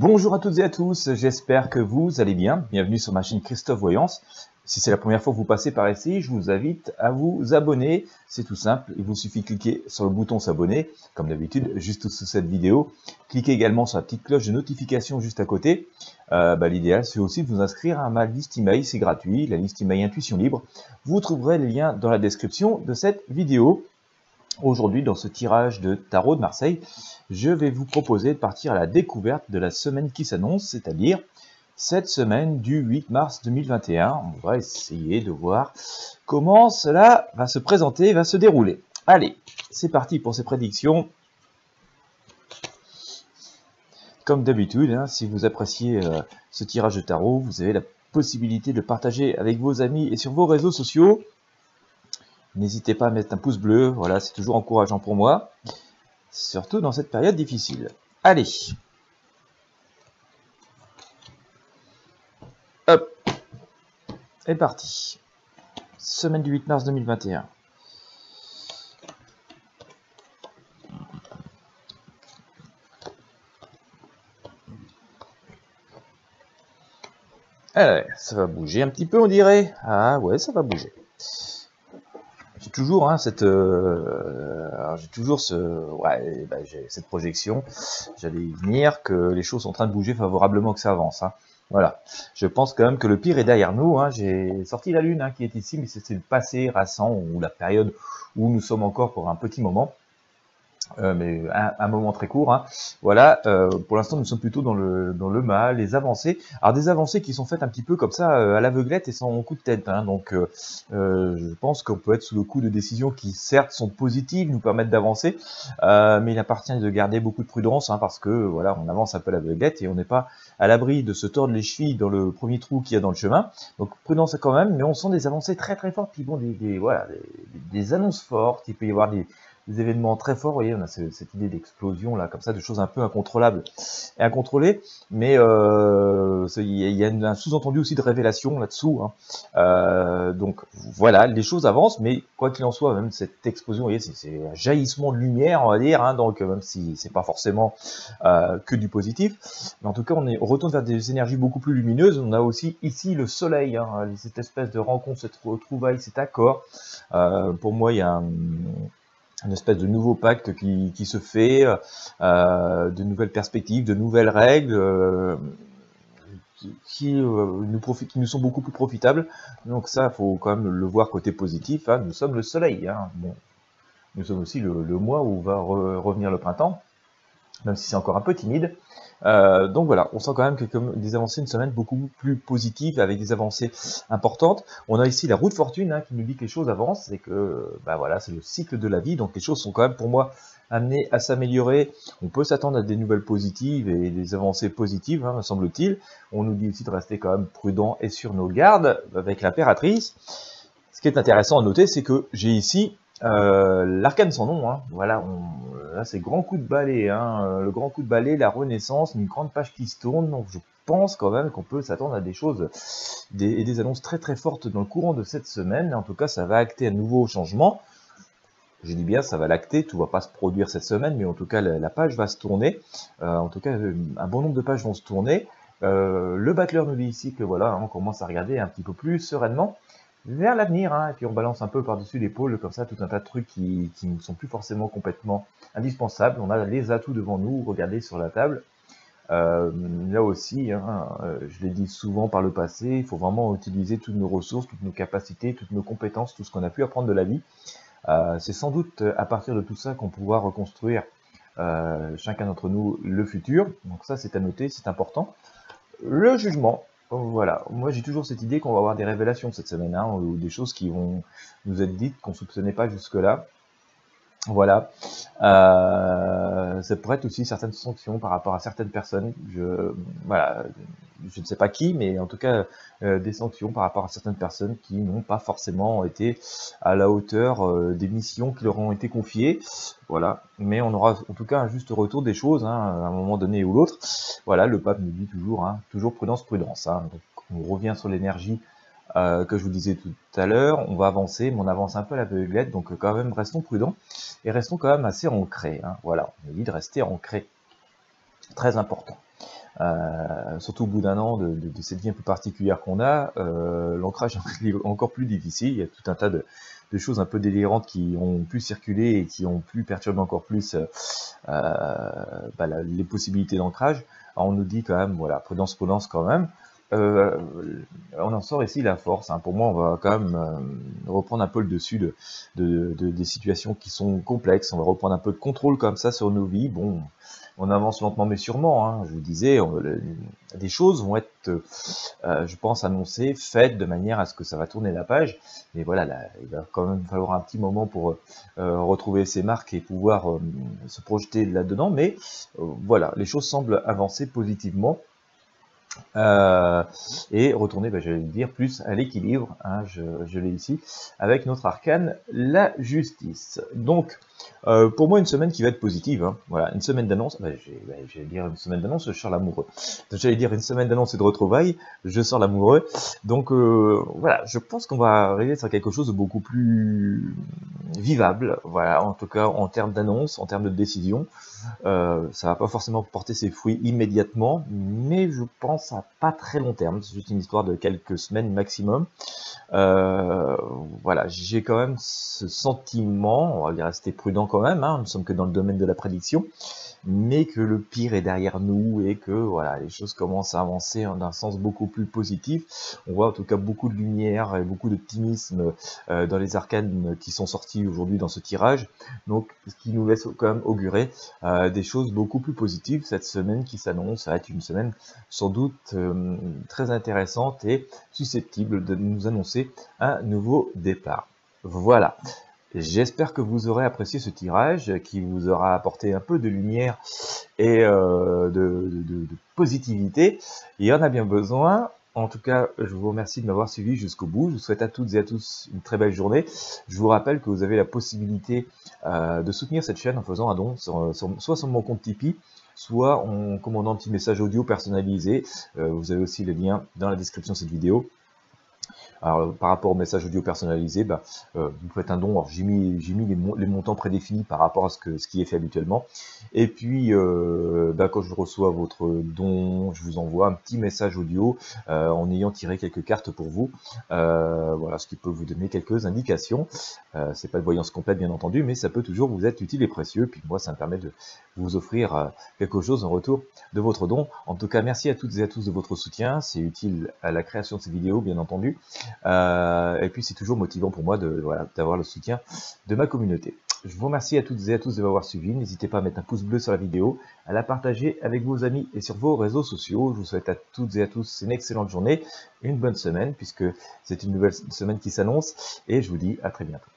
Bonjour à toutes et à tous, j'espère que vous allez bien. Bienvenue sur ma chaîne Christophe Voyance. Si c'est la première fois que vous passez par ici, je vous invite à vous abonner. C'est tout simple, il vous suffit de cliquer sur le bouton s'abonner, comme d'habitude, juste sous cette vidéo. Cliquez également sur la petite cloche de notification juste à côté. Euh, bah, L'idéal, c'est aussi de vous inscrire à ma liste email, c'est gratuit, la liste email Intuition Libre. Vous trouverez les liens dans la description de cette vidéo. Aujourd'hui, dans ce tirage de tarot de Marseille, je vais vous proposer de partir à la découverte de la semaine qui s'annonce, c'est-à-dire cette semaine du 8 mars 2021. On va essayer de voir comment cela va se présenter, va se dérouler. Allez, c'est parti pour ces prédictions. Comme d'habitude, hein, si vous appréciez euh, ce tirage de tarot, vous avez la possibilité de partager avec vos amis et sur vos réseaux sociaux. N'hésitez pas à mettre un pouce bleu, voilà, c'est toujours encourageant pour moi, surtout dans cette période difficile. Allez Hop C'est parti Semaine du 8 mars 2021. Alors, ça va bouger un petit peu, on dirait. Ah ouais, ça va bouger j'ai toujours hein, cette, euh, j'ai toujours ce, ouais, bah, cette projection. J'allais y venir que les choses sont en train de bouger favorablement, que ça avance. Hein. Voilà. Je pense quand même que le pire est derrière nous. Hein. J'ai sorti la lune qui est ici, mais c'est le passé récent ou la période où nous sommes encore pour un petit moment. Euh, mais un, moment très court. Hein. Voilà, euh, pour l'instant nous sommes plutôt dans le dans le mal, les avancées. Alors des avancées qui sont faites un petit peu comme ça euh, à l'aveuglette et sans coup de tête. Hein. Donc je pense qu'on peut être sous le coup de décisions qui certes sont positives, nous permettent d'avancer, mais il appartient de garder beaucoup de prudence hein, parce que voilà, on avance un peu à l'aveuglette et on n'est pas à l'abri de se tordre les chevilles dans le premier trou qu'il y a dans le chemin. Donc prudence quand même, mais on sent des avancées très très fortes, puis bon des, des voilà des annonces fortes. Il peut y avoir des des événements très forts. Vous voyez, on a cette idée d'explosion là, comme ça, de choses un peu incontrôlables et incontrôlées. Mais euh, il y a un sous-entendu aussi de révélation là-dessous. Hein. Euh, donc voilà, les choses avancent, mais quoi qu'il en soit, même cette explosion, vous voyez, c'est un jaillissement de lumière, on va dire. Hein, donc même si c'est pas forcément euh, que du positif, mais en tout cas, on, est, on retourne vers des énergies beaucoup plus lumineuses. On a aussi ici le soleil, hein, cette espèce de rencontre, cette retrouvaille, cet accord. Pour moi, il y a un une espèce de nouveau pacte qui, qui se fait, euh, de nouvelles perspectives, de nouvelles règles euh, qui, euh, nous qui nous sont beaucoup plus profitables. Donc ça, faut quand même le voir côté positif. Hein. Nous sommes le soleil. Hein. Bon. Nous sommes aussi le, mois où va revenir le printemps, même si c'est encore un peu timide. Euh, donc voilà, on sent quand même que comme des avancées, une semaine beaucoup plus positive, avec des avancées importantes. On a ici la route fortune hein, qui nous dit que les choses avancent, c'est que bah voilà, c'est le cycle de la vie, donc les choses sont quand même pour moi amenées à s'améliorer. On peut s'attendre à des nouvelles positives et des avancées positives, hein, me semble-t-il. On nous dit aussi de rester quand même prudent et sur nos gardes avec l'impératrice. Ce qui est intéressant à noter, c'est que j'ai ici euh, l'arcane sans nom, hein. voilà, là c'est grand coup de balai, hein. Euh, le grand coup de balai, la renaissance, une grande page qui se tourne, donc je pense quand même qu'on peut s'attendre à des choses des, et des annonces très très fortes dans le courant de cette semaine, en tout cas ça va acter un nouveau changement, je dis bien ça va l'acter, tout va pas se produire cette semaine, mais en tout cas la, page va se tourner, euh, en tout cas un bon nombre de pages vont se tourner, le battler nous dit ici que voilà, hein, on commence à regarder un petit peu plus sereinement, vers l'avenir, hein, et puis on balance un peu par-dessus l'épaule, comme ça, tout un tas de trucs qui, ne sont plus forcément complètement indispensables. On a les atouts devant nous, regardez sur la table. Euh, là aussi, hein, euh, je l'ai dit souvent par le passé, il faut vraiment utiliser toutes nos ressources, toutes nos capacités, toutes nos compétences, tout ce qu'on a pu apprendre de la vie. Euh, c'est sans doute à partir de tout ça qu'on pourra reconstruire chacun d'entre nous le futur. Donc ça, c'est à noter, c'est important. Le jugement, voilà, moi j'ai toujours cette idée qu'on va avoir des révélations cette semaine, hein, ou des choses qui vont nous être dites qu'on soupçonnait pas jusque-là. Voilà. Euh, ça pourrait être aussi certaines sanctions par rapport à certaines personnes. Je, voilà, je ne sais pas qui, mais en tout cas euh, des sanctions par rapport à certaines personnes qui n'ont pas forcément été à la hauteur euh, des missions qui leur ont été confiées. Voilà. Mais on aura en tout cas un juste retour des choses hein, à un moment donné ou l'autre. Voilà, le pape nous dit toujours, hein, toujours prudence, prudence. Hein. Donc, on revient sur l'énergie euh, que je vous disais tout à l'heure, on va avancer, mais on avance un peu à la l'aveuglette, donc quand même restons prudents et restons quand même assez ancrés. Hein. Voilà, on dit de rester ancré, très important. euh, surtout au bout d'un an de, cette vie un peu particulière qu'on a, euh, l'ancrage est encore plus difficile. Il y a tout un tas de, choses un peu délirantes qui ont pu circuler et qui ont pu perturber encore plus bah, les possibilités d'ancrage. On nous dit quand même, voilà, prudence, prudence quand même. Euh, on en sort ici la force. Hein. Pour moi, on va quand même euh, reprendre un peu le dessus de, des situations qui sont complexes. On va reprendre un peu de contrôle comme ça sur nos vies. Bon, on avance lentement mais sûrement. Hein. Je vous disais, des choses vont être, euh, je pense, annoncées, faites de manière à ce que ça va tourner la page. Mais voilà, là, il va quand même falloir un petit moment pour retrouver ses marques et pouvoir se projeter là-dedans. Mais voilà, les choses semblent avancer positivement. Euh, et retourner, bah, j'allais dire, plus à l'équilibre, hein, je, je l'ai ici, avec notre arcane, la justice. Donc, euh, pour moi, une semaine qui va être positive. Hein. Voilà, une semaine d'annonce. Bah, bah, j'allais dire une semaine d'annonce, je sors l'amoureux. J'allais dire une semaine d'annonce et de retrouvailles, je sors l'amoureux. Donc euh, voilà, je pense qu'on va arriver sur quelque chose de beaucoup plus vivable. Voilà, en tout cas en termes d'annonce, en termes de décision. Euh, ça va pas forcément porter ses fruits immédiatement, mais je pense à pas très long terme. C'est juste une histoire de quelques semaines maximum. Euh, voilà, j'ai quand même ce sentiment, on va rester prudent quand même, hein, nous ne sommes que dans le domaine de la prédiction, mais que le pire est derrière nous et que voilà, les choses commencent à avancer en un sens beaucoup plus positif. On voit en tout cas beaucoup de lumière et beaucoup d'optimisme euh, dans les arcanes qui sont sortis aujourd'hui dans ce tirage, donc ce qui nous laisse quand même augurer euh, des choses beaucoup plus positives cette semaine qui s'annonce. Va être une semaine sans doute euh, très intéressante et susceptible de nous annoncer un nouveau départ. Voilà. J'espère que vous aurez apprécié ce tirage qui vous aura apporté un peu de lumière et euh, de, positivité. Il y en a bien besoin. En tout cas, je vous remercie de m'avoir suivi jusqu'au bout. Je vous souhaite à toutes et à tous une très belle journée. Je vous rappelle que vous avez la possibilité euh, de soutenir cette chaîne en faisant un don, soit sur mon compte Tipeee, soit en commandant un petit message audio personnalisé. Euh, vous avez aussi le lien dans la description de cette vidéo. Alors, par rapport au message audio personnalisé, bah, euh, vous faites un don. Alors, j'ai mis, les, montants prédéfinis par rapport à ce, ce qui est fait habituellement. Et puis, euh, bah, quand je reçois votre don, je vous envoie un petit message audio euh, en ayant tiré quelques cartes pour vous. voilà, ce qui peut vous donner quelques indications. c'est pas de voyance complète, bien entendu, mais ça peut toujours vous être utile et précieux. Puis moi, ça me permet de vous offrir quelque chose en retour de votre don. En tout cas, merci à toutes et à tous de votre soutien. C'est utile à la création de ces vidéos, bien entendu. Euh, et puis c'est toujours motivant pour moi de d'avoir le soutien de ma communauté. Je vous remercie à toutes et à tous de m'avoir suivi. N'hésitez pas à mettre un pouce bleu sur la vidéo, à la partager avec vos amis et sur vos réseaux sociaux. Je vous souhaite à toutes et à tous une excellente journée, une bonne semaine, puisque c'est une nouvelle semaine qui s'annonce. Et je vous dis à très bientôt.